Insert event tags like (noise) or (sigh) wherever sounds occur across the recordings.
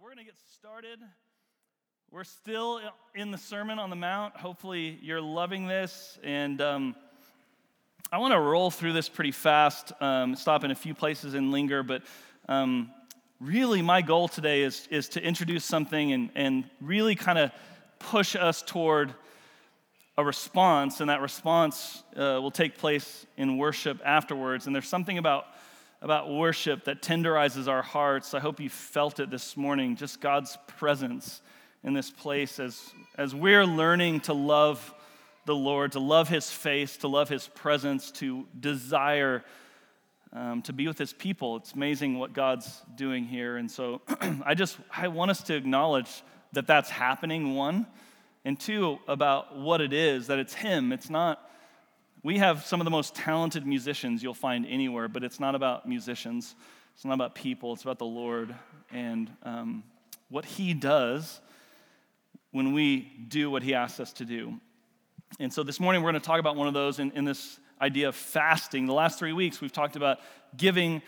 we're going to get started. We're still in the Sermon on the Mount. Hopefully, you're loving this. And um, I want to roll through this pretty fast, um, stop in a few places and linger. But um, really, my goal today is, is to introduce something and, and really kind of push us toward a response. And that response uh, will take place in worship afterwards. And there's something about about worship that tenderizes our hearts. I hope you felt it this morning, just God's presence in this place as, as we're learning to love the Lord, to love His face, to love His presence, to desire um, to be with His people. It's amazing what God's doing here. And so (clears throat) I just I want us to acknowledge that that's happening, one, and two, about what it is, that it's Him. It's not we have some of the most talented musicians you'll find anywhere, but it's not about musicians. It's not about people. It's about the Lord and um, what He does when we do what He asks us to do. And so this morning we're going to talk about one of those in, in this idea of fasting. The last three weeks we've talked about giving,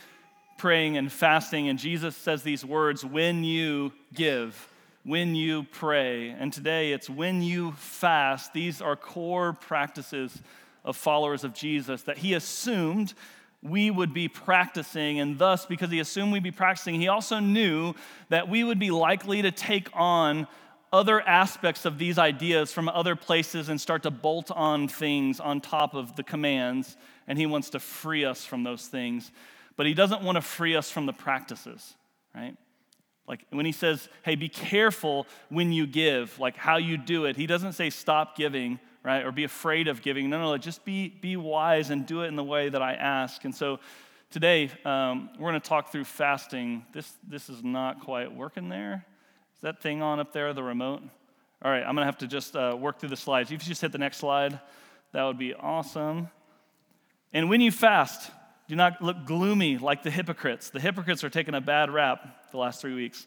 praying, and fasting. And Jesus says these words when you give, when you pray. And today it's when you fast. These are core practices of followers of Jesus that he assumed we would be practicing. And thus, because he assumed we'd be practicing, he also knew that we would be likely to take on other aspects of these ideas from other places and start to bolt on things on top of the commands. And he wants to free us from those things. But he doesn't want to free us from the practices, right? Like when he says, hey, be careful when you give, like how you do it, he doesn't say stop giving right? Or be afraid of giving. No, no, no, just be, be wise and do it in the way that I ask. And so today, um, we're going to talk through fasting. This, this is not quite working there. Is that thing on up there, the remote? All right, I'm going to have to just uh, work through the slides. If you just hit the next slide, that would be awesome. And when you fast, do not look gloomy like the hypocrites. The hypocrites are taking a bad rap the last three weeks.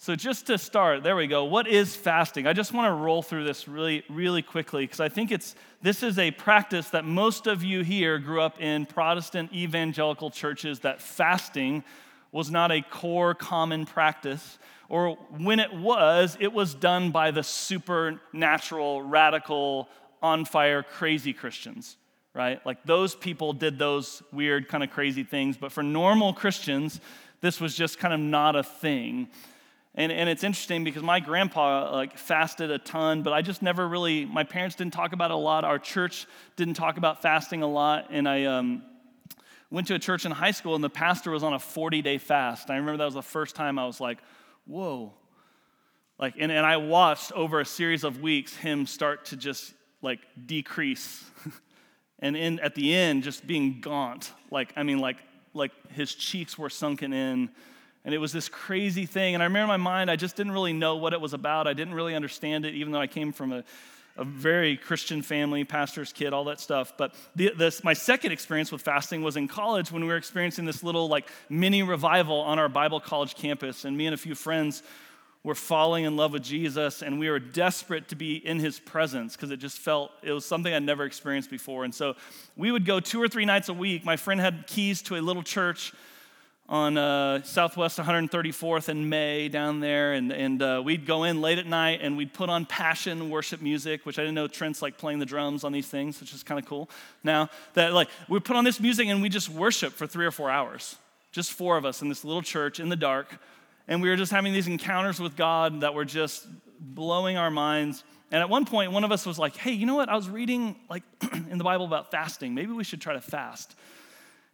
So, just to start, there we go. What is fasting? I just want to roll through this really, really quickly because I think it's this is a practice that most of you here grew up in Protestant evangelical churches that fasting was not a core common practice, or when it was, it was done by the supernatural, radical, on fire, crazy Christians, right? Like those people did those weird, kind of crazy things, but for normal Christians, this was just kind of not a thing. And, and it's interesting because my grandpa like fasted a ton, but I just never really, my parents didn't talk about it a lot. Our church didn't talk about fasting a lot. And I um, went to a church in high school and the pastor was on a 40 day fast. I remember that was the first time I was like, whoa. Like, and, and I watched over a series of weeks him start to just like decrease. (laughs) and in, at the end, just being gaunt. Like, I mean, like, like his cheeks were sunken in and it was this crazy thing. And I remember in my mind, I just didn't really know what it was about. I didn't really understand it, even though I came from a, a very Christian family, pastor's kid, all that stuff. But the, this, my second experience with fasting was in college when we were experiencing this little like mini revival on our Bible college campus. And me and a few friends were falling in love with Jesus, and we were desperate to be in his presence because it just felt it was something I'd never experienced before. And so we would go two or three nights a week. My friend had keys to a little church on uh, Southwest 134th in May down there, and, and uh, we'd go in late at night and we'd put on passion worship music, which I didn't know Trent's like playing the drums on these things, which is kind of cool. Now that like we put on this music and we just worship for three or four hours, just four of us in this little church in the dark, and we were just having these encounters with God that were just blowing our minds. And at one point, one of us was like, "Hey, you know what? I was reading like (clears throat) in the Bible about fasting. Maybe we should try to fast."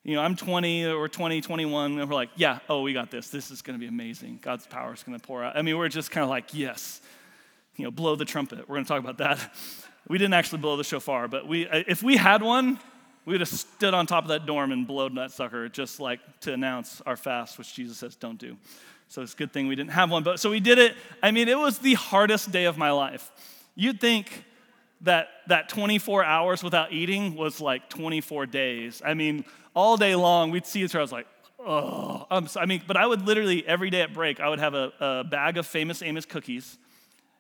You know, I'm 20 or 20, 21, and we're like, yeah, oh, we got this. This is going to be amazing. God's power is going to pour out. I mean, we're just kind of like, yes, you know, blow the trumpet. We're going to talk about that. (laughs) We didn't actually blow the shofar, but we, uh, if we had one, we would have stood on top of that dorm and blown that sucker just like to announce our fast, which Jesus says don't do. So it's a good thing we didn't have one. But so we did it. I mean, it was the hardest day of my life. You'd think that that 24 hours without eating was like 24 days. I mean, all day long, we'd see each other. I was like, oh, so, I mean, but I would literally every day at break, I would have a, a bag of famous Amos cookies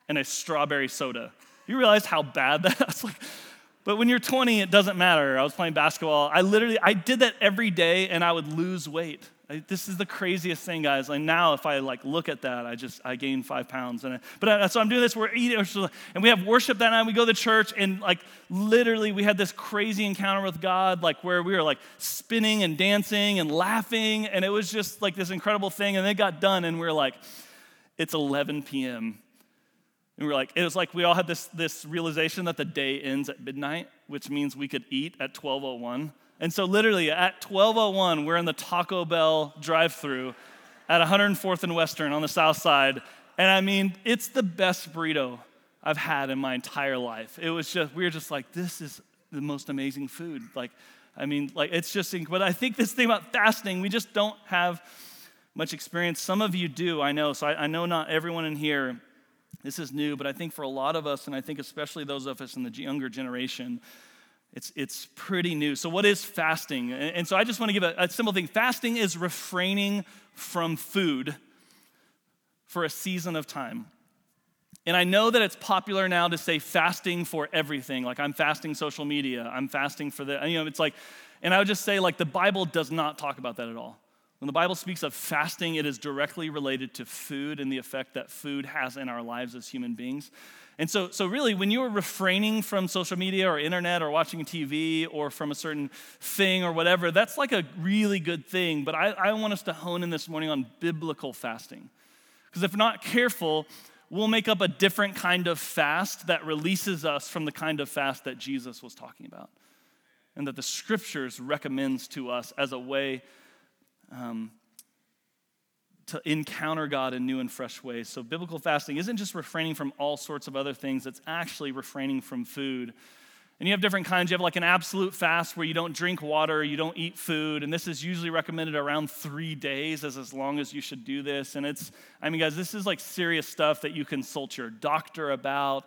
and a strawberry soda. You realize how bad that's (laughs) like. But when you're 20, it doesn't matter. I was playing basketball. I literally, I did that every day, and I would lose weight. I, this is the craziest thing, guys. Like now, if I like look at that, I just I gain five pounds. And I, but I, so I'm doing this. We're eating, and we have worship that night. We go to church, and like literally, we had this crazy encounter with God, like where we were like spinning and dancing and laughing, and it was just like this incredible thing. And it got done, and we are like, it's 11 p.m. And we are like, it was like we all had this, this realization that the day ends at midnight, which means we could eat at 1201. And so literally at 1201, we're in the Taco Bell drive-through at 104th and Western on the south side. And I mean, it's the best burrito I've had in my entire life. It was just, we were just like, this is the most amazing food. Like, I mean, like it's just, but I think this thing about fasting, we just don't have much experience. Some of you do, I know. So I, I know not everyone in here this is new, but I think for a lot of us, and I think especially those of us in the younger generation, it's, it's pretty new. So, what is fasting? And, so, I just want to give a, a simple thing fasting is refraining from food for a season of time. And I know that it's popular now to say fasting for everything. Like, I'm fasting social media, I'm fasting for the, you know, it's like, and I would just say, like, the Bible does not talk about that at all. When the Bible speaks of fasting, it is directly related to food and the effect that food has in our lives as human beings. And so, so really, when you're refraining from social media or internet or watching TV or from a certain thing or whatever, that's like a really good thing. But I, I want us to hone in this morning on biblical fasting. Because if we're not careful, we'll make up a different kind of fast that releases us from the kind of fast that Jesus was talking about and that the scriptures recommends to us as a way um, to encounter God in new and fresh ways. So, biblical fasting isn't just refraining from all sorts of other things, it's actually refraining from food. And you have different kinds. You have like an absolute fast where you don't drink water, you don't eat food, and this is usually recommended around three days as as long as you should do this. And it's, I mean, guys, this is like serious stuff that you consult your doctor about.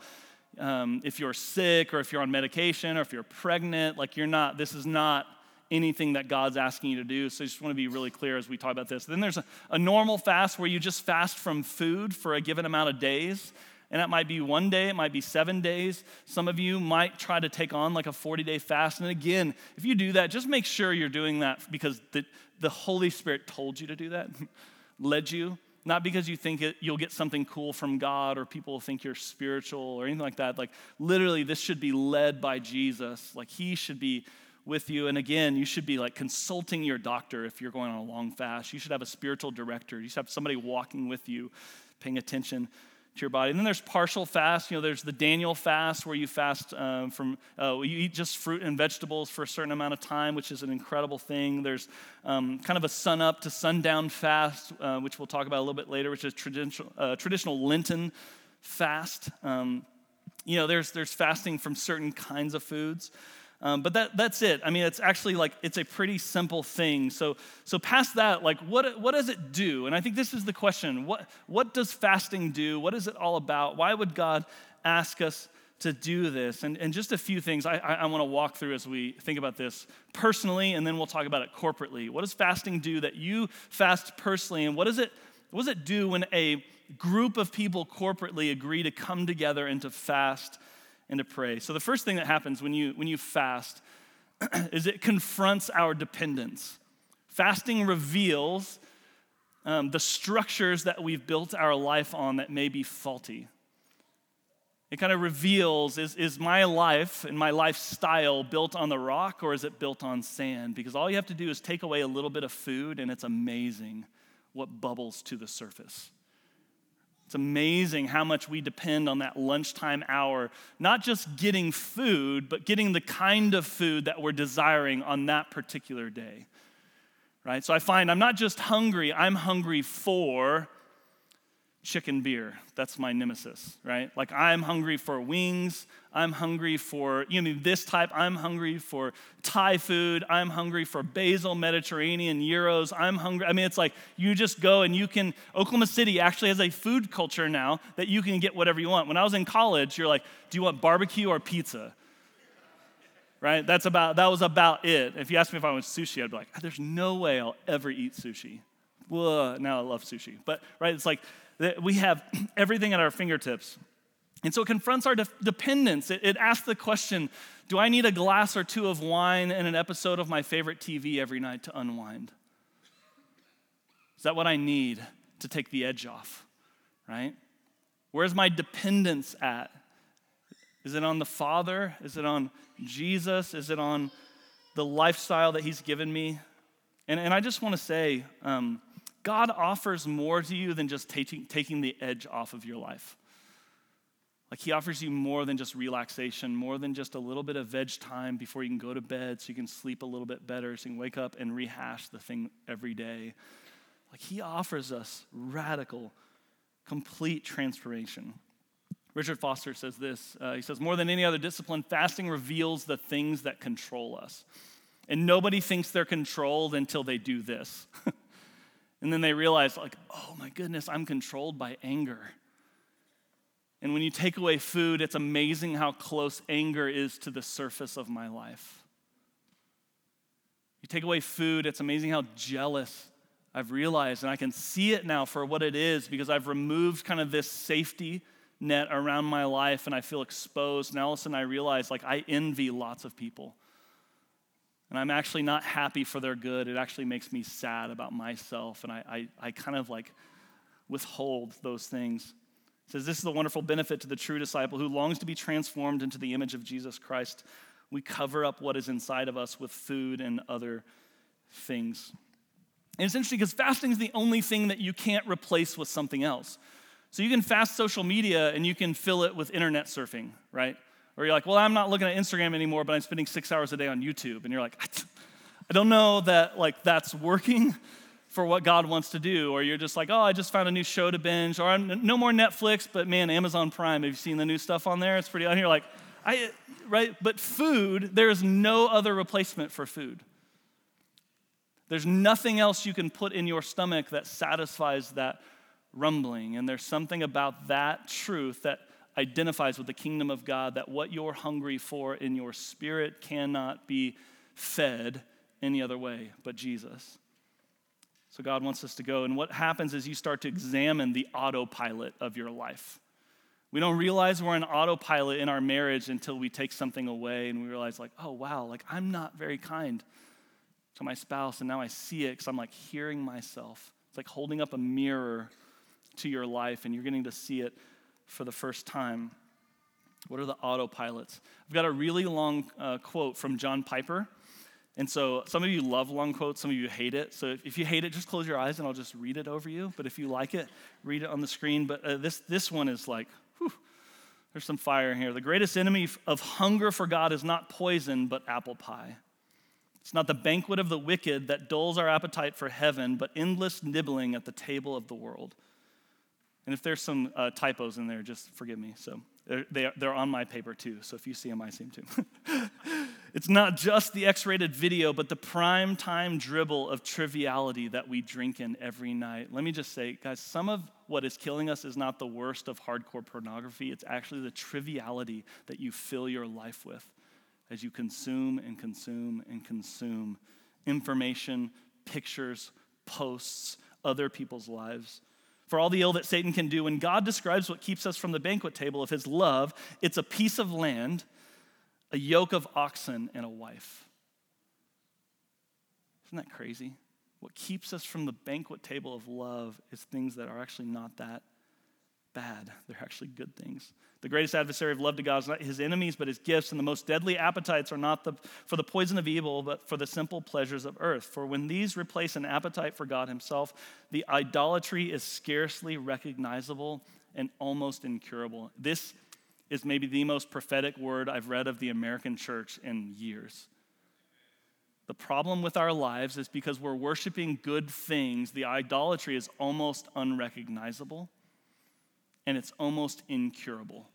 Um, if you're sick or if you're on medication or if you're pregnant, like you're not, this is not anything that God's asking you to do. So I just want to be really clear as we talk about this. Then there's a, a normal fast where you just fast from food for a given amount of days. And that might be one day, it might be seven days. Some of you might try to take on like a 40 day fast. And again, if you do that, just make sure you're doing that because the, the Holy Spirit told you to do that, (laughs) led you. Not because you think it, you'll get something cool from God or people will think you're spiritual or anything like that. Like, literally, this should be led by Jesus. Like, He should be with you. And again, you should be like consulting your doctor if you're going on a long fast. You should have a spiritual director. You should have somebody walking with you, paying attention to your body. And then there's partial fast. You know, there's the Daniel fast where you fast um, from, uh, you eat just fruit and vegetables for a certain amount of time, which is an incredible thing. There's um, kind of a sun up to sundown fast, uh, which we'll talk about a little bit later, which is traditional, uh, traditional Lenten fast. Um, you know, there's, there's fasting from certain kinds of foods. Um, but that, that's it. I mean, it's actually like, it's a pretty simple thing. So, so past that, like, what, what does it do? And I think this is the question. What, what does fasting do? What is it all about? Why would God ask us to do this? And, and just a few things I, I, I want to walk through as we think about this personally, and then we'll talk about it corporately. What does fasting do that you fast personally? And what does it, what does it do when a group of people corporately agree to come together and to fast and to pray. So the first thing that happens when you when you fast (clears throat) is it confronts our dependence. Fasting reveals um, the structures that we've built our life on that may be faulty. It kind of reveals is, is my life and my lifestyle built on the rock or is it built on sand? Because all you have to do is take away a little bit of food and it's amazing what bubbles to the surface. It's amazing how much we depend on that lunchtime hour, not just getting food, but getting the kind of food that we're desiring on that particular day. Right? So I find I'm not just hungry, I'm hungry for chicken beer. That's my nemesis, right? Like I'm hungry for wings. I'm hungry for, you know, this type. I'm hungry for Thai food. I'm hungry for basil Mediterranean gyros. I'm hungry. I mean, it's like you just go and you can, Oklahoma City actually has a food culture now that you can get whatever you want. When I was in college, you're like, do you want barbecue or pizza? right? That's about that was about it. If you asked me if I want sushi, I'd be like, there's no way I'll ever eat sushi. Whoa, now I love sushi. But right, it's like we have (clears throat) everything at our fingertips. And so it confronts our de- dependence. It, it asks the question Do I need a glass or two of wine and an episode of my favorite TV every night to unwind? Is that what I need to take the edge off, right? Where's my dependence at? Is it on the Father? Is it on Jesus? Is it on the lifestyle that He's given me? And, and I just want to say, um, God offers more to you than just taking, taking the edge off of your life. Like he offers you more than just relaxation, more than just a little bit of veg time before you can go to bed so you can sleep a little bit better, so you can wake up and rehash the thing every day. Like he offers us radical, complete transformation. Richard Foster says this uh, he says, More than any other discipline, fasting reveals the things that control us. And nobody thinks they're controlled until they do this. (laughs) and then they realize, like, oh my goodness, I'm controlled by anger. And when you take away food, it's amazing how close anger is to the surface of my life. You take away food, it's amazing how jealous I've realized, and I can see it now for what it is because I've removed kind of this safety net around my life and I feel exposed. And all of a sudden I realize like I envy lots of people. And I'm actually not happy for their good. It actually makes me sad about myself. And I, I, I kind of like withhold those things. It says, This is the wonderful benefit to the true disciple who longs to be transformed into the image of Jesus Christ. We cover up what is inside of us with food and other things. And it's interesting because fasting is the only thing that you can't replace with something else. So you can fast social media and you can fill it with internet surfing, right? Or you're like, well, I'm not looking at Instagram anymore, but I'm spending six hours a day on YouTube. And you're like, I don't know that like that's working (laughs) for what God wants to do. Or you're just like, oh, I just found a new show to binge. Or I'm no more Netflix, but man, Amazon Prime. Have you seen the new stuff on there? It's pretty. And you're like, I right. But food, there is no other replacement for food. There's nothing else you can put in your stomach that satisfies that rumbling. And there's something about that truth that identifies with the kingdom of God that what you're hungry for in your spirit cannot be fed any other way but Jesus. So God wants us to go. And what happens is you start to examine the autopilot of your life. We don't realize we're an autopilot in our marriage until we take something away and we realize, like, oh, wow, like I'm not very kind to my spouse. And now I see it because I'm like hearing myself. It's like holding up a mirror to your life and you're getting to see it for the first time. What are the autopilots? I've got a really long uh, quote from John Piper. And so some of you love long quotes, some of you hate it. So if you hate it, just close your eyes and I'll just read it over you. But if you like it, read it on the screen. But uh, this, this one is like, whew, there's some fire in here. The greatest enemy of hunger for God is not poison, but apple pie. It's not the banquet of the wicked that dulls our appetite for heaven, but endless nibbling at the table of the world. And if there's some uh, typos in there, just forgive me. So they're, they they're on my paper too. So if you see them, I see them too. (laughs) it's not just the X rated video, but the prime time dribble of triviality that we drink in every night. Let me just say, guys, some of what is killing us is not the worst of hardcore pornography. It's actually the triviality that you fill your life with as you consume and consume and consume information, pictures, posts, other people's lives for all the ill that Satan can do. When God describes what keeps us from the banquet table of his love, it's a piece of land, a yoke of oxen, and a wife. Isn't that crazy? What keeps us from the banquet table of love is things that are actually not that bad. They're actually good things. The greatest adversary of love to God is not his enemies, but his gifts. And the most deadly appetites are not the, for the poison of evil, but for the simple pleasures of earth. For when these replace an appetite for God himself, the idolatry is scarcely recognizable and almost incurable. This is maybe the most prophetic word I've read of the American church in years. The problem with our lives is because we're worshiping good things, the idolatry is almost unrecognizable and it's almost incurable.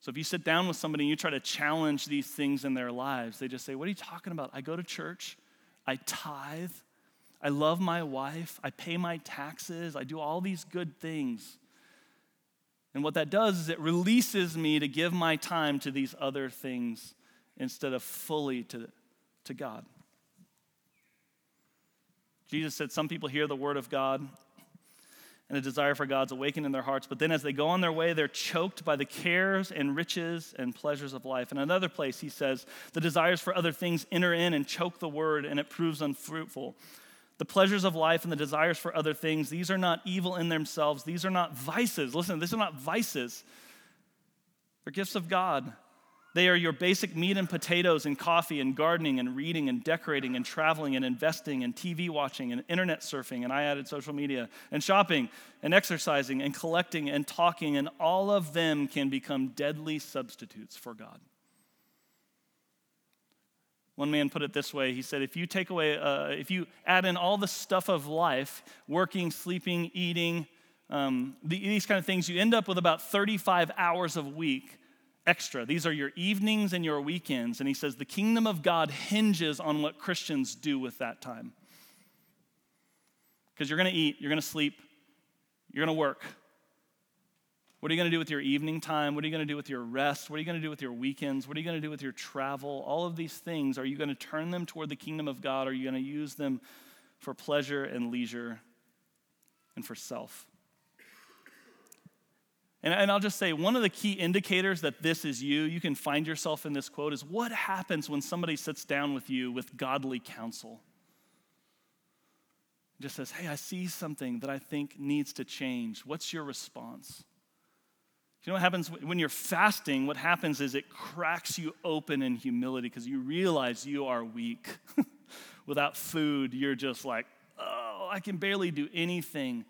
So if you sit down with somebody and you try to challenge these things in their lives, they just say, What are you talking about? I go to church, I tithe, I love my wife, I pay my taxes, I do all these good things. And what that does is it releases me to give my time to these other things instead of fully to, to God. Jesus said some people hear the word of God and a desire for God's awakened in their hearts, but then as they go on their way, they're choked by the cares and riches and pleasures of life. In another place, he says, the desires for other things enter in and choke the word, and it proves unfruitful. The pleasures of life and the desires for other things, these are not evil in themselves. These are not vices. Listen, these are not vices. They're gifts of God. They are your basic meat and potatoes and coffee and gardening and reading and decorating and traveling and investing and TV watching and internet surfing and I added social media and shopping and exercising and collecting and talking, and all of them can become deadly substitutes for God. One man put it this way he said, If you take away, uh, if you add in all the stuff of life, working, sleeping, eating, um, these kind of things, you end up with about 35 hours a week extra. These are your evenings and your weekends. And he says the kingdom of God hinges on what Christians do with that time. Because you're going to eat, you're going to sleep, you're going to work. What are you going to do with your evening time? What are you going to do with your rest? What are you going to do with your weekends? What are you going to do with your travel? All of these things, are you going to turn them toward the kingdom of God? Are you going to use them for pleasure and leisure and for self? And, and I'll just say one of the key indicators that this is you, you can find yourself in this quote, is what happens when somebody sits down with you with godly counsel? Just says, Hey, I see something that I think needs to change. What's your response? You know what happens when you're fasting? What happens is it cracks you open in humility because you realize you are weak. (laughs) Without food, you're just like, oh, I can barely do anything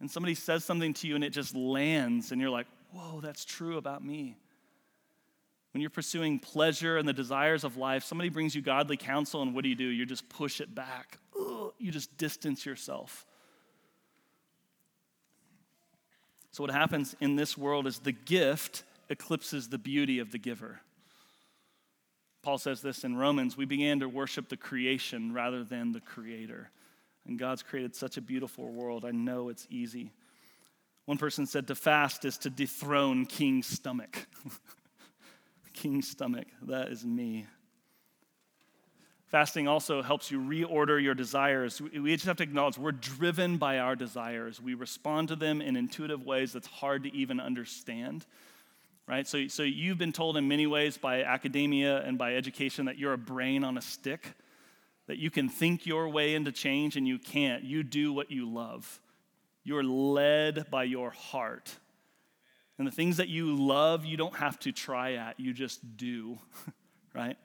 and somebody says something to you and it just lands, and you're like, whoa, that's true about me. When you're pursuing pleasure and the desires of life, somebody brings you godly counsel, and what do you do? You just push it back. Ugh, you just distance yourself. So, what happens in this world is the gift eclipses the beauty of the giver. Paul says this in Romans we began to worship the creation rather than the creator. And God's created such a beautiful world. I know it's easy. One person said to fast is to dethrone King's stomach. (laughs) King's stomach, that is me. Fasting also helps you reorder your desires. We just have to acknowledge we're driven by our desires. We respond to them in intuitive ways that's hard to even understand. Right? So, so you've been told in many ways by academia and by education that you're a brain on a stick that you can think your way into change and you can't. You do what you love. You're led by your heart. And the things that you love, you don't have to try at, you just do, (laughs) right?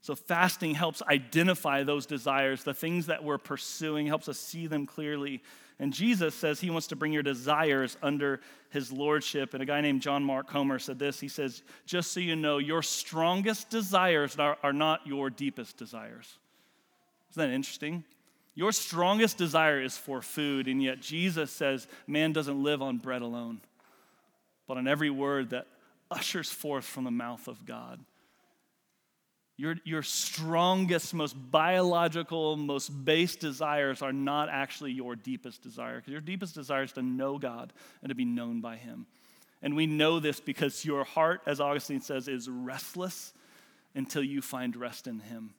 So, fasting helps identify those desires, the things that we're pursuing, helps us see them clearly. And Jesus says he wants to bring your desires under his lordship. And a guy named John Mark Comer said this He says, Just so you know, your strongest desires are, not your deepest desires. Isn't that interesting? Your strongest desire is for food, and yet Jesus says man doesn't live on bread alone, but on every word that ushers forth from the mouth of God. Your, your strongest, most biological, most base desires are not actually your deepest desire, because your deepest desire is to know God and to be known by Him. And we know this because your heart, as Augustine says, is restless until you find rest in Him.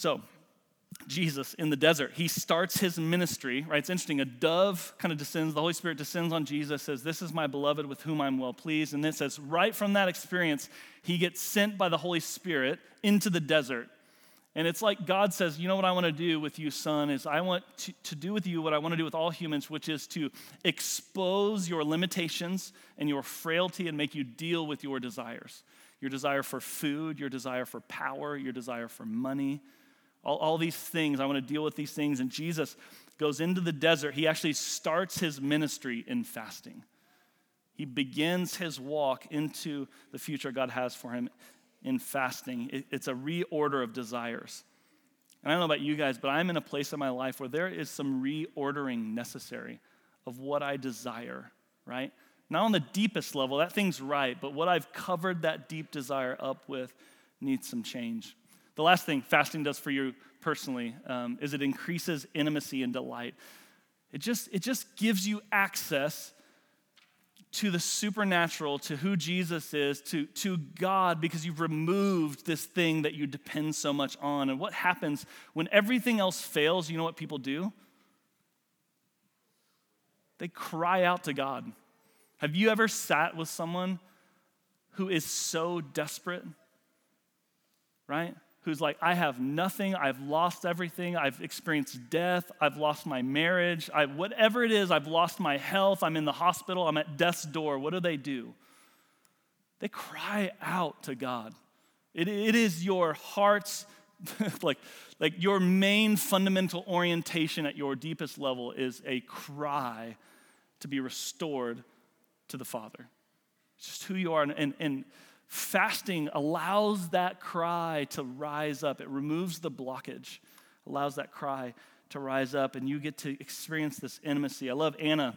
So, Jesus in the desert, he starts his ministry, right? It's interesting. A dove kind of descends, the Holy Spirit descends on Jesus, says, This is my beloved with whom I'm well pleased. And then says, right from that experience, he gets sent by the Holy Spirit into the desert. And it's like God says, You know what I want to do with you, son, is I want to, to do with you what I want to do with all humans, which is to expose your limitations and your frailty and make you deal with your desires your desire for food, your desire for power, your desire for money all, all these things. I want to deal with these things. And Jesus goes into the desert. He actually starts his ministry in fasting. He begins his walk into the future God has for him in fasting. It, it's a reorder of desires. And I don't know about you guys, but I'm in a place in my life where there is some reordering necessary of what I desire, right? Not on the deepest level, that thing's right, but what I've covered that deep desire up with needs some change. The last thing fasting does for you personally um, is it increases intimacy and delight. It just, it just gives you access to the supernatural, to who Jesus is, to, to God, because you've removed this thing that you depend so much on. And what happens when everything else fails? You know what people do? They cry out to God. Have you ever sat with someone who is so desperate? Right? Who's like, I have nothing, I've lost everything, I've experienced death, I've lost my marriage, I, whatever it is, I've lost my health, I'm in the hospital, I'm at death's door. What do they do? They cry out to God. It, it is your heart's, (laughs) like, like your main fundamental orientation at your deepest level is a cry to be restored to the Father. It's just who you are. And, and, and Fasting allows that cry to rise up, it removes the blockage, allows that cry to rise up, and you get to experience this intimacy. I love Anna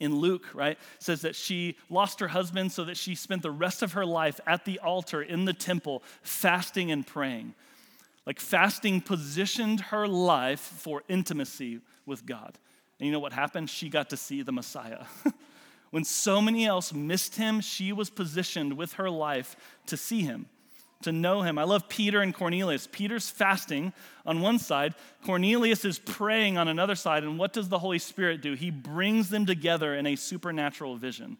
in Luke, right? Says that she lost her husband so that she spent the rest of her life at the altar in the temple, fasting and praying. Like fasting positioned her life for intimacy with God. And you know what happened? She got to see the Messiah. (laughs) When so many else missed him, she was positioned with her life to see him, to know him. I love Peter and Cornelius. Peter's fasting on one side, Cornelius is praying on another side. And what does the Holy Spirit do? He brings them together in a supernatural vision.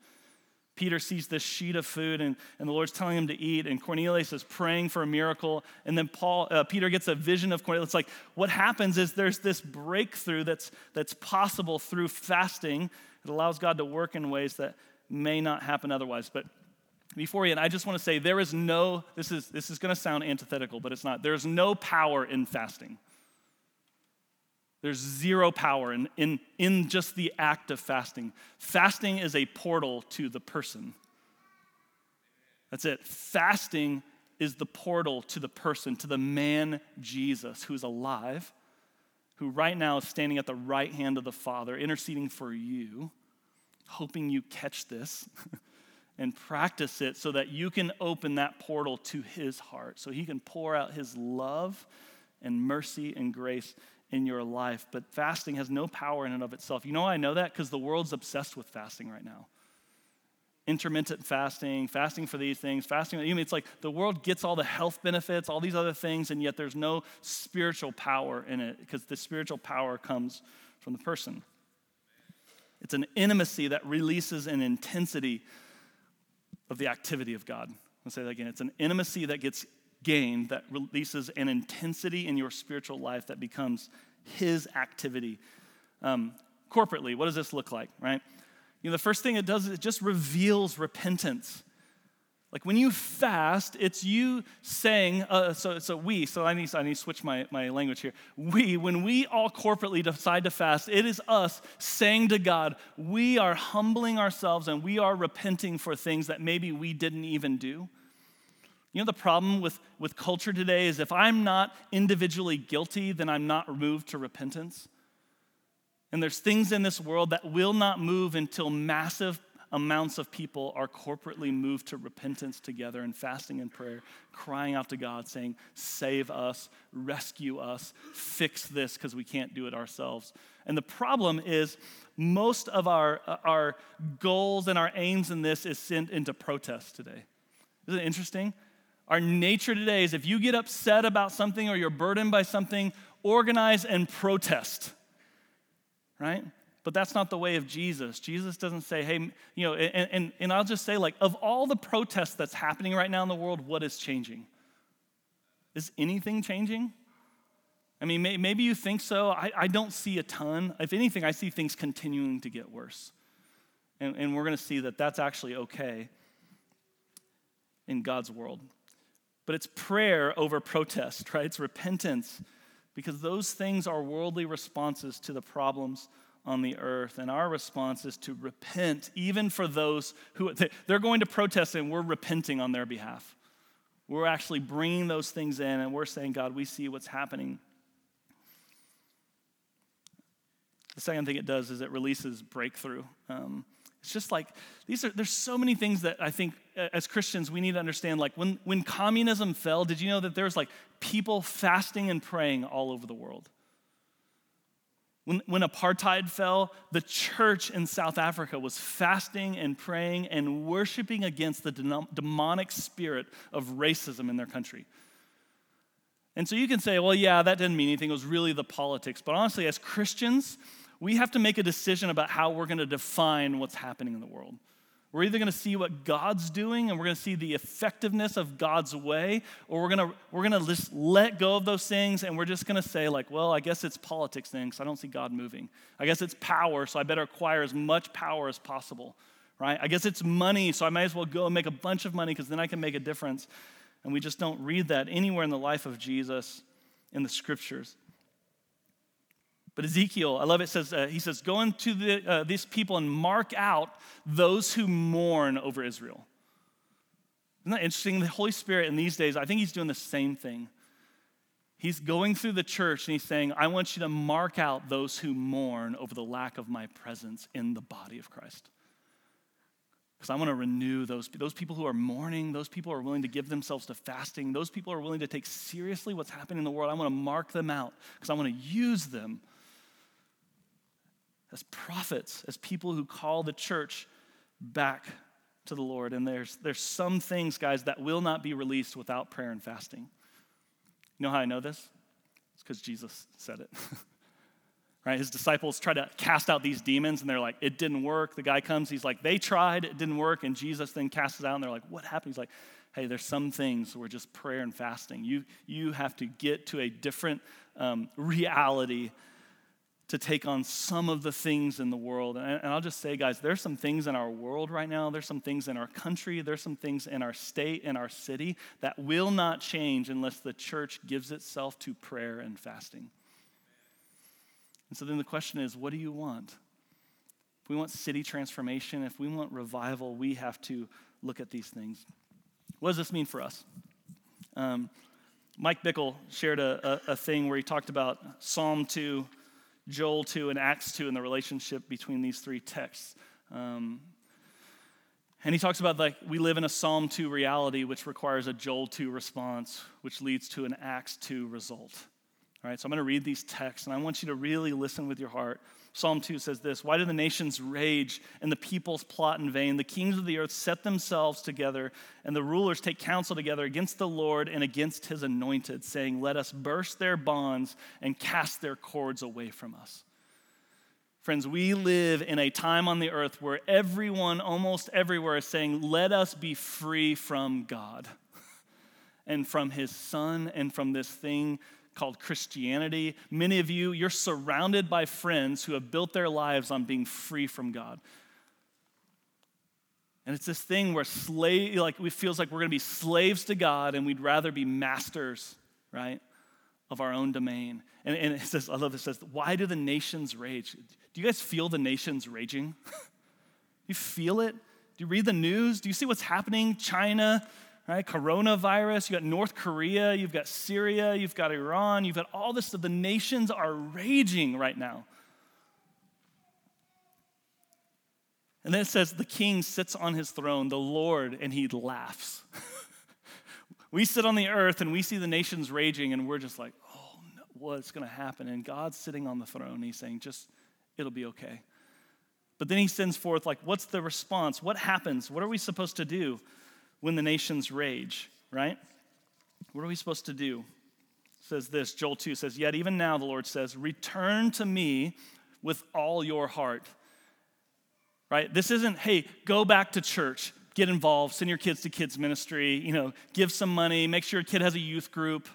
Peter sees this sheet of food and, and the Lord's telling him to eat, and Cornelius is praying for a miracle. And then Paul, uh, Peter gets a vision of Cornelius. It's like what happens is there's this breakthrough that's, that's possible through fasting it allows God to work in ways that may not happen otherwise. But before you, end, I just want to say there is no, this is, this is going to sound antithetical, but it's not. There's no power in fasting. There's zero power in, in, in just the act of fasting. Fasting is a portal to the person. That's it. Fasting is the portal to the person, to the man Jesus who's alive who right now is standing at the right hand of the Father, interceding for you, hoping you catch this (laughs) and practice it so that you can open that portal to his heart, so he can pour out his love and mercy and grace in your life. But fasting has no power in and of itself. You know I know that? Because the world's obsessed with fasting right now intermittent fasting, fasting for these things, fasting. I mean, it's like the world gets all the health benefits, all these other things, and yet there's no spiritual power in it because the spiritual power comes from the person. It's an intimacy that releases an intensity of the activity of God. I'll say that again. It's an intimacy that gets gained that releases an intensity in your spiritual life that becomes His activity. Um, corporately, what does this look like, right? You know, the first thing it does is it just reveals repentance. Like when you fast, it's you saying, uh, so, so we, so I need, I need to switch my, my language here. We, when we all corporately decide to fast, it is us saying to God, we are humbling ourselves and we are repenting for things that maybe we didn't even do. You know, the problem with, with culture today is if I'm not individually guilty, then I'm not moved to repentance. And there's things in this world that will not move until massive amounts of people are corporately moved to repentance together and fasting and prayer, crying out to God, saying, Save us, rescue us, fix this because we can't do it ourselves. And the problem is, most of our, uh, our goals and our aims in this is sent into protest today. Isn't it interesting? Our nature today is if you get upset about something or you're burdened by something, organize and protest right? But that's not the way of Jesus. Jesus doesn't say, hey, you know, and, and, and I'll just say, like, of all the protests that's happening right now in the world, what is changing? Is anything changing? I mean, may, maybe you think so. I, I don't see a ton. If anything, I see things continuing to get worse. And, and we're going to see that that's actually okay in God's world. But it's prayer over protest, (laughs) right? It's repentance because those things are worldly responses to the problems on the earth. And our response is to repent, even for those who they're going to protest and we're repenting on their behalf. We're actually bringing those things in and we're saying, God, we see what's happening. The second thing it does is it releases breakthrough. Um, it's just like these are there's so many things that I think as Christians we need to understand. Like when, when communism fell, did you know that there's like people fasting and praying all over the world? When, when apartheid fell, the church in South Africa was fasting and praying and worshiping against the demonic spirit of racism in their country. And so you can say, well, yeah, that didn't mean anything. It was really the politics. But honestly, as Christians, we have to make a decision about how we're going to define what's happening in the world. We're either going to see what God's doing and we're going to see the effectiveness of God's way, or we're going to, we're going to just let go of those things and we're just going to say, like, well, I guess it's politics things. So I don't see God moving. I guess it's power, so I better acquire as much power as possible, right? I guess it's money, so I might as well go and make a bunch of money because then I can make a difference. And we just don't read that anywhere in the life of Jesus in the scriptures. But Ezekiel, I love it, says, uh, he says, Go into the, uh, these people and mark out those who mourn over Israel. Isn't that interesting? The Holy Spirit in these days, I think he's doing the same thing. He's going through the church and he's saying, I want you to mark out those who mourn over the lack of my presence in the body of Christ. Because I want to renew those, those people who are mourning, those people who are willing to give themselves to fasting, those people who are willing to take seriously what's happening in the world. I want to mark them out because I want to use them as prophets, as people who call the church back to the Lord. And there's, there's some things, guys, that will not be released without prayer and fasting. You know how I know this? It's because Jesus said it. (laughs) right? His disciples try to cast out these demons, and they're like, it didn't work. The guy comes, he's like, they tried, it didn't work. And Jesus then casts it out, and they're like, what happened? He's like, hey, there's some things where just prayer and fasting. You, you have to get to a different um, reality to take on some of the things in the world. And, I'll just say, guys, there's some things in our world right now, there's some things in our country, there's some things in our state, in our city that will not change unless the church gives itself to prayer and fasting. And so then the question is, what do you want? If we want city transformation, if we want revival, we have to look at these things. What does this mean for us? Um, Mike Bickle shared a, a, a, thing where he talked about Psalm 2 Joel 2 and Acts 2 and the relationship between these three texts. Um, and he talks about like we live in a Psalm 2 reality, which requires a Joel 2 response, which leads to an Acts 2 result. All right, so I'm going to read these texts, and I want you to really listen with your heart. Psalm 2 says this Why do the nations rage and the peoples plot in vain? The kings of the earth set themselves together, and the rulers take counsel together against the Lord and against his anointed, saying, Let us burst their bonds and cast their cords away from us. Friends, we live in a time on the earth where everyone, almost everywhere, is saying, Let us be free from God (laughs) and from his son and from this thing called Christianity. Many of you, you're surrounded by friends who have built their lives on being free from God. And it's this thing where slave, like it feels like we're going to be slaves to God and we'd rather be masters, right, of our own domain. And, and it says, I love this, it says, why do the nations rage? Do you guys feel the nations raging? (laughs) you feel it? Do you read the news? Do you see what's happening? China, right? Coronavirus, you've got North Korea, you've got Syria, you've got Iran, you've got all this. The nations are raging right now. And then it says, the king sits on his throne, the Lord, and he laughs. (laughs) we sit on the earth and we see the nations raging, and we're just like, oh, no, what's going to happen? And God's sitting on the throne, he's saying, just, it'll be okay. But then he sends forth, like, what's the response? What happens? What are we supposed to do? When the nations rage, right? What are we supposed to do? It says this, Joel 2 says, Yet even now, the Lord says, Return to me with all your heart. Right? This isn't, hey, go back to church, get involved, send your kids to kids' ministry, you know, give some money, make sure your kid has a youth group.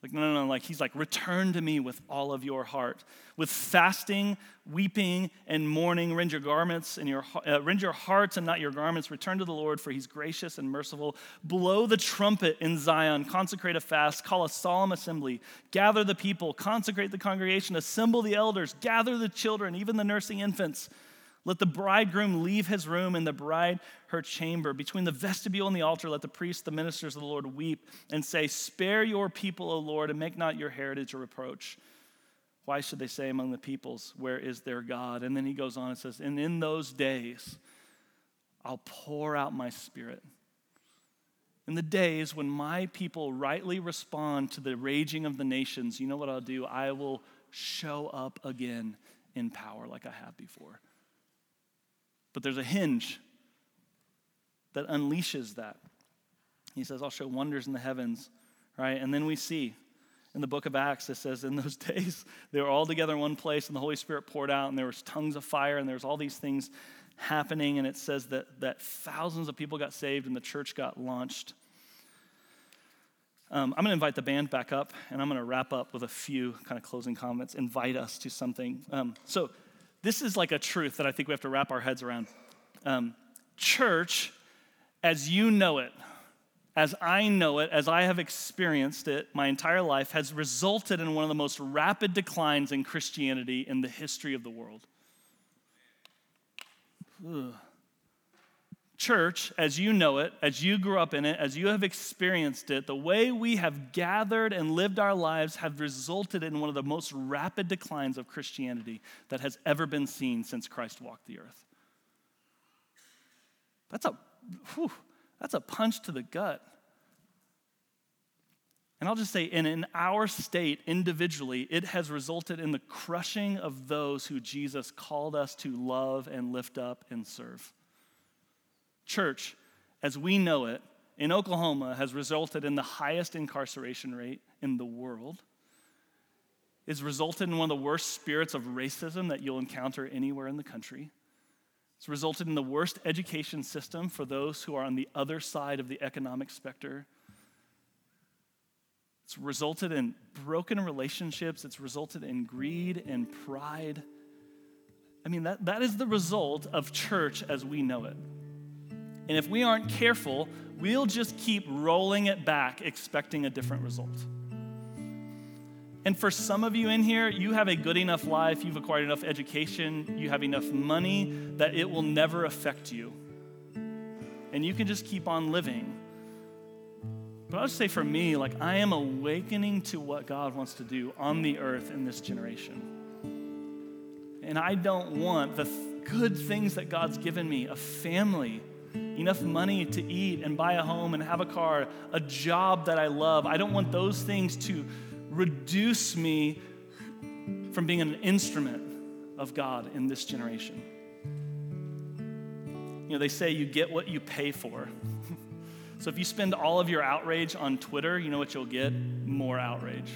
Like, no, no, no. Like, he's like, return to me with all of your heart. With fasting, weeping, and mourning, rend your garments and your, uh, rend your hearts and not your garments. Return to the Lord, for he's gracious and merciful. Blow the trumpet in Zion. Consecrate a fast. Call a solemn assembly. Gather the people. Consecrate the congregation. Assemble the elders. Gather the children, even the nursing infants. Let the bridegroom leave his room and the bride her chamber. Between the vestibule and the altar, let the priests, the ministers of the Lord, weep and say, Spare your people, O Lord, and make not your heritage a reproach. Why should they say among the peoples, Where is their God? And then he goes on and says, And in those days, I'll pour out my spirit. In the days when my people rightly respond to the raging of the nations, you know what I'll do? I will show up again in power like I have before. But there's a hinge that unleashes that. He says, I'll show wonders in the heavens, right? And then we see in the book of Acts, it says, in those (laughs) days, they were all together in one place, and the Holy Spirit poured out, and there was tongues of fire, and there was all these things happening, and it says that, that thousands of people got saved, and the church got launched. Um, I'm going to invite the band back up, and I'm going to wrap up with a few kind of closing comments, invite us to something. Um, so, this is like a truth that I think we have to wrap our heads around. Um, church, as you know it, as I know it, as I have experienced it my entire life, has resulted in one of the most rapid declines in Christianity in the history of the world. Ugh. Church, as you know it, as you grew up in it, as you have experienced it, the way we have gathered and lived our lives have resulted in one of the most rapid declines of Christianity that has ever been seen since Christ walked the earth. That's a, whew, that's a punch to the gut. And I'll just say, in, in our state individually, it has resulted in the crushing of those who Jesus called us to love and lift up and serve. Church, as we know it, in Oklahoma has resulted in the highest incarceration rate in the world. It's resulted in one of the worst spirits of racism that you'll encounter anywhere in the country. It's resulted in the worst education system for those who are on the other side of the economic specter. It's resulted in broken relationships, it's resulted in greed and pride. I mean, that, that is the result of church as we know it. And if we aren't careful, we'll just keep rolling it back, expecting a different result. And for some of you in here, you have a good enough life, you've acquired enough education, you have enough money that it will never affect you. And you can just keep on living. But I would say for me, like I am awakening to what God wants to do on the earth in this generation. And I don't want the th- good things that God's given me a family, enough money to eat and buy a home and have a car, a job that I love. I don't want those things to reduce me from being an instrument of God in this generation. You know, they say you get what you pay for. (laughs) so if you spend all of your outrage on Twitter, you know what you'll get? More outrage.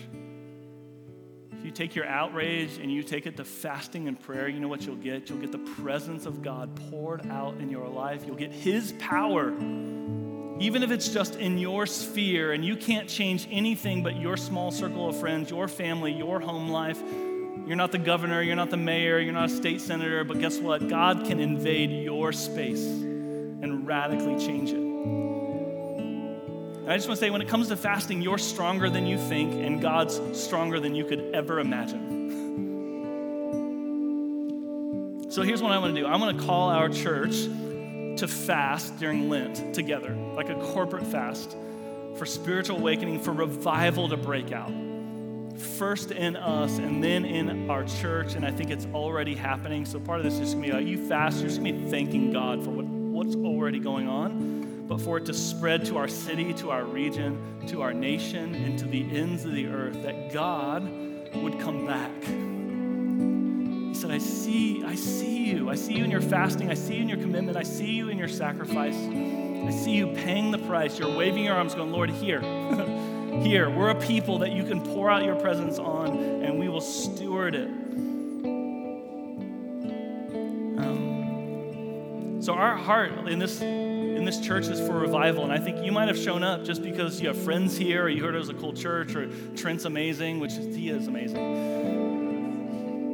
You take your outrage and you take it to fasting and prayer, you know what you'll get? You'll get the presence of God poured out in your life. You'll get His power even if it's just in your sphere and you can't change anything but your small circle of friends, your family, your home life, you're not the governor, you're not the mayor, you're not a state senator, but guess what? God can invade your space and radically change it. I just want to say when it comes to fasting, you're stronger than you think, and God's stronger than you could ever imagine. So here's what I want to do I want to call our church to fast during Lent together, like a corporate fast for spiritual awakening, for revival to break out. First in us and then in our church, and I think it's already happening. So part of this is gonna be like you fast, you're just gonna be thanking God for what, what's already going on, but for it to spread to our city, to our region, to our nation, and to the ends of the earth, that God would come back He said, I see, I see you. I see you in your fasting. I see you in your commitment. I see you in your sacrifice. I see you paying the price. You're waving your arms, going, Lord, here, (laughs) here. We're a people that you can pour out your presence on, and we will steward it. Um, so our heart in this this church is for revival, and I think you might have shown up just because you have friends here, or you heard it was a cool church, or Trent's amazing, which is, he is amazing.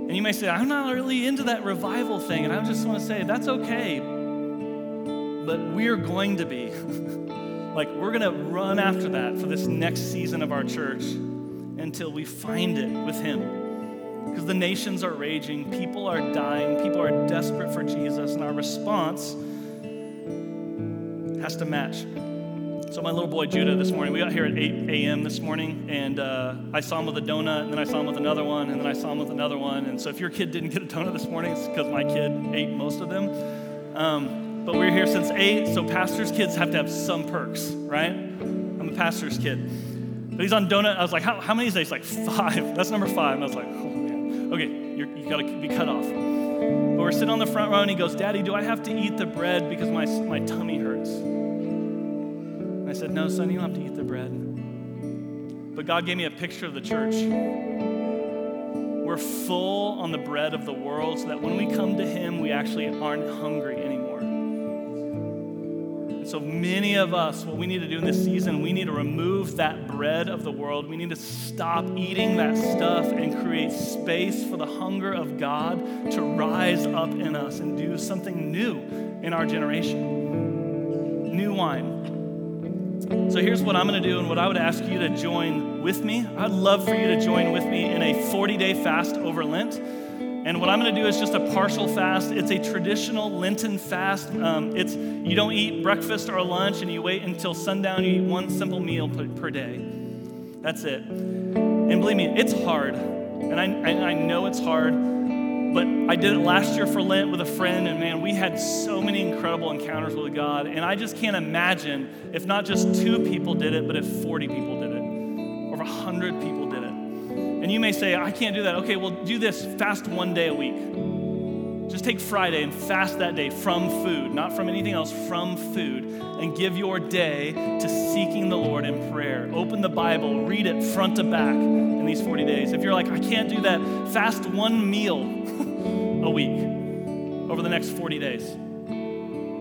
And you may say, I'm not really into that revival thing. And I just want to say, that's okay. But we're going to be. (laughs) like, we're going to run after that for this next season of our church until we find it with Him. Because the nations are raging, people are dying, people are desperate for Jesus, and our response has to match. So my little boy Judah this morning, we got here at 8 a.m. this morning, and uh, I saw him with a donut, and then I saw him with another one, and then I saw him with another one. And so if your kid didn't get a donut this morning, it's because my kid ate most of them. Um, but we're here since 8, so pastors' kids have to have some perks, right? I'm a pastor's kid. But he's on donut. I was like, how, how many is that? He's like, five. That's number five. And I was like, oh, man. Okay, you got to be cut off. But we're sitting on the front row, and he goes, Daddy, do I have to eat the bread because my, my tummy hurts? Said, No, son, you don't have to eat the bread. But God gave me a picture of the church. We're full on the bread of the world so that when we come to Him, we actually aren't hungry anymore. And so many of us, what we need to do in this season, we need to remove that bread of the world. We need to stop eating that stuff and create space for the hunger of God to rise up in us and do something new in our generation. New wine. So here's what I'm going to do, and what I would ask you to join with me. I'd love for you to join with me in a 40 day fast over Lent. And what I'm going to do is just a partial fast. It's a traditional Lenten fast. Um, it's you don't eat breakfast or lunch, and you wait until sundown. You eat one simple meal per, per day. That's it. And believe me, it's hard, and I, I know it's hard. But I did it last year for Lent with a friend, and man, we had so many incredible encounters with God. And I just can't imagine if not just two people did it, but if 40 people did it, or 100 people did it. And you may say, I can't do that. Okay, well, do this fast one day a week. Just take Friday and fast that day from food, not from anything else, from food, and give your day to seeking the Lord in prayer. Open the Bible, read it front to back in these 40 days. If you're like, I can't do that, fast one meal (laughs) a week over the next 40 days.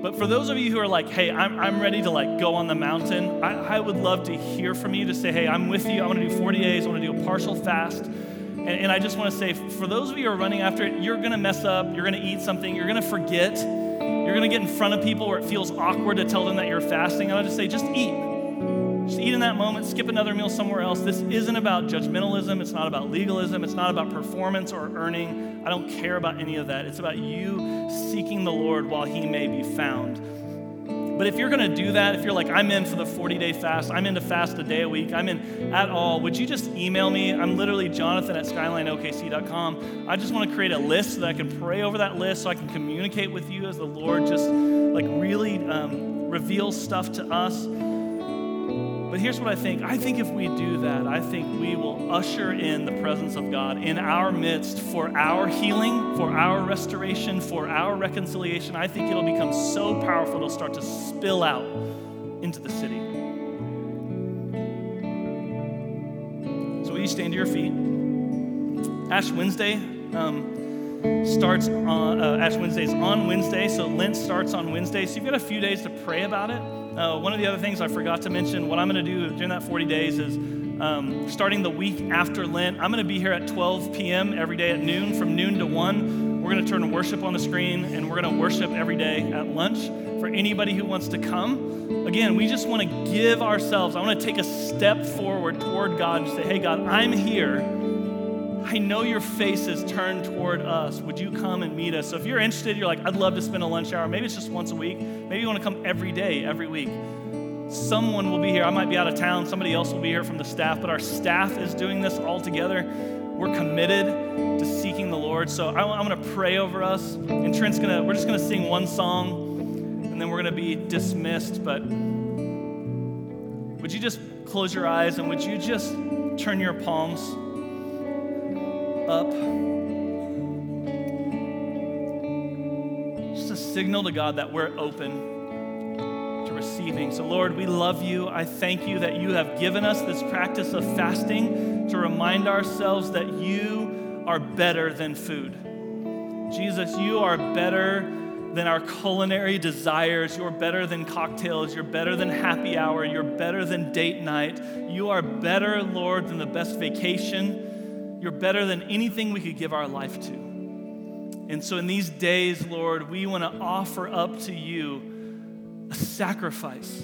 But for those of you who are like, hey, I'm, I'm ready to like go on the mountain, I, I would love to hear from you to say, hey, I'm with you. I want to do 40 days. I want to do a partial fast. And, and I just want to say, for those of you who are running after it, you're going to mess up. You're going to eat something. You're going to forget. You're going to get in front of people where it feels awkward to tell them that you're fasting. And I'll just say, just eat. Just eat in that moment, skip another meal somewhere else. This isn't about judgmentalism. It's not about legalism. It's not about performance or earning. I don't care about any of that. It's about you seeking the Lord while he may be found. But if you're going to do that, if you're like, I'm in for the 40 day fast, I'm in to fast a day a week, I'm in at all, would you just email me? I'm literally jonathan at skylineokc.com. I just want to create a list so that I can pray over that list so I can communicate with you as the Lord just like really um, reveals stuff to us. But here's what I think I think if we do that, I think we will usher in the presence of God in our midst for our healing, for our restoration, for our reconciliation. I think it'll become so powerful, it'll start to spill out into the city. So, will you stand to your feet? Ash Wednesday. Um, starts on uh, Ash Wednesdays on Wednesday, so Lent starts on Wednesday. So you've got a few days to pray about it. Uh, one of the other things I forgot to mention, what I'm going to do during that 40 days is um, starting the week after Lent, I'm going to be here at 12 p.m. every day at noon, from noon to 1. We're going to turn worship on the screen, and we're going to worship every day at lunch for anybody who wants to come. Again, we just want to give ourselves, I want to take a step forward toward God and say, hey, God, I'm here. I know your face is turned toward us. Would you come and meet us? So if you're interested, you're like, I'd love to spend a lunch hour. Maybe it's just once a week. Maybe you want to come every day, every week. Someone will be here. I might be out of town. Somebody else will be here from the staff, but our staff is doing this all together. We're committed to seeking the Lord. So I, am going to pray over us, and Trent's going to, we're just going to sing one song, and then we're going to be dismissed. But would you just close your eyes and would you just turn your palms? Up. Just a signal to God that we're open to receiving. So, Lord, we love you. I thank you that you have given us this practice of fasting to remind ourselves that you are better than food. Jesus, you are better than our culinary desires. You're better than cocktails. You're better than happy hour. You're better than date night. You are better, Lord, than the best vacation. You're better than anything we could give our life to. And so, in these days, Lord, we want to offer up to you a sacrifice.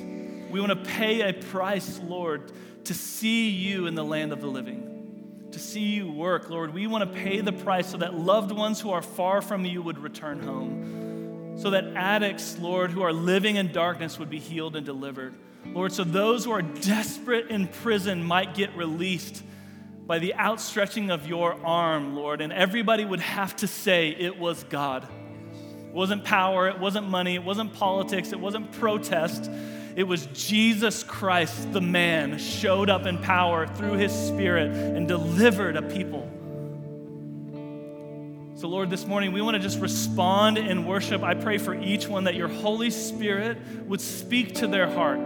We want to pay a price, Lord, to see you in the land of the living, to see you work, Lord. We want to pay the price so that loved ones who are far from you would return home, so that addicts, Lord, who are living in darkness would be healed and delivered. Lord, so those who are desperate in prison might get released by the outstretching of your arm, Lord. And everybody would have to say it was God. It wasn't power, it wasn't money, it wasn't politics, it wasn't protest. It was Jesus Christ, the man, showed up in power through his spirit and delivered a people. So, Lord, this morning we want to just respond in worship. I pray for each one that your Holy Spirit would speak to their heart.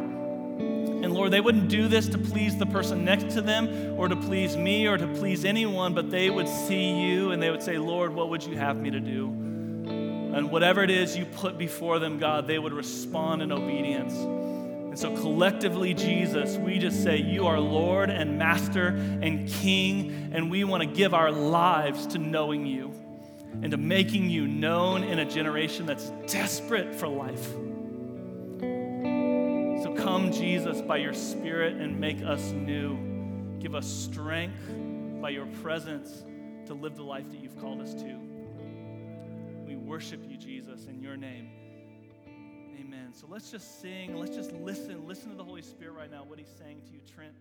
And Lord, they wouldn't do this to please the person next to them or to please me or to please anyone, but they would see you and they would say, Lord, what would you have me to do? And whatever it is you put before them, God, they would respond in obedience. And so, collectively, Jesus, we just say, You are Lord and Master and King, and we want to give our lives to knowing you and to making you known in a generation that's desperate for life. So come, Jesus, by your Spirit and make us new. Give us strength by your presence to live the life that you've called us to. We worship you, Jesus, in your name. Amen. So let's just sing. Let's just listen. Listen to the Holy Spirit right now, what he's saying to you. Trent,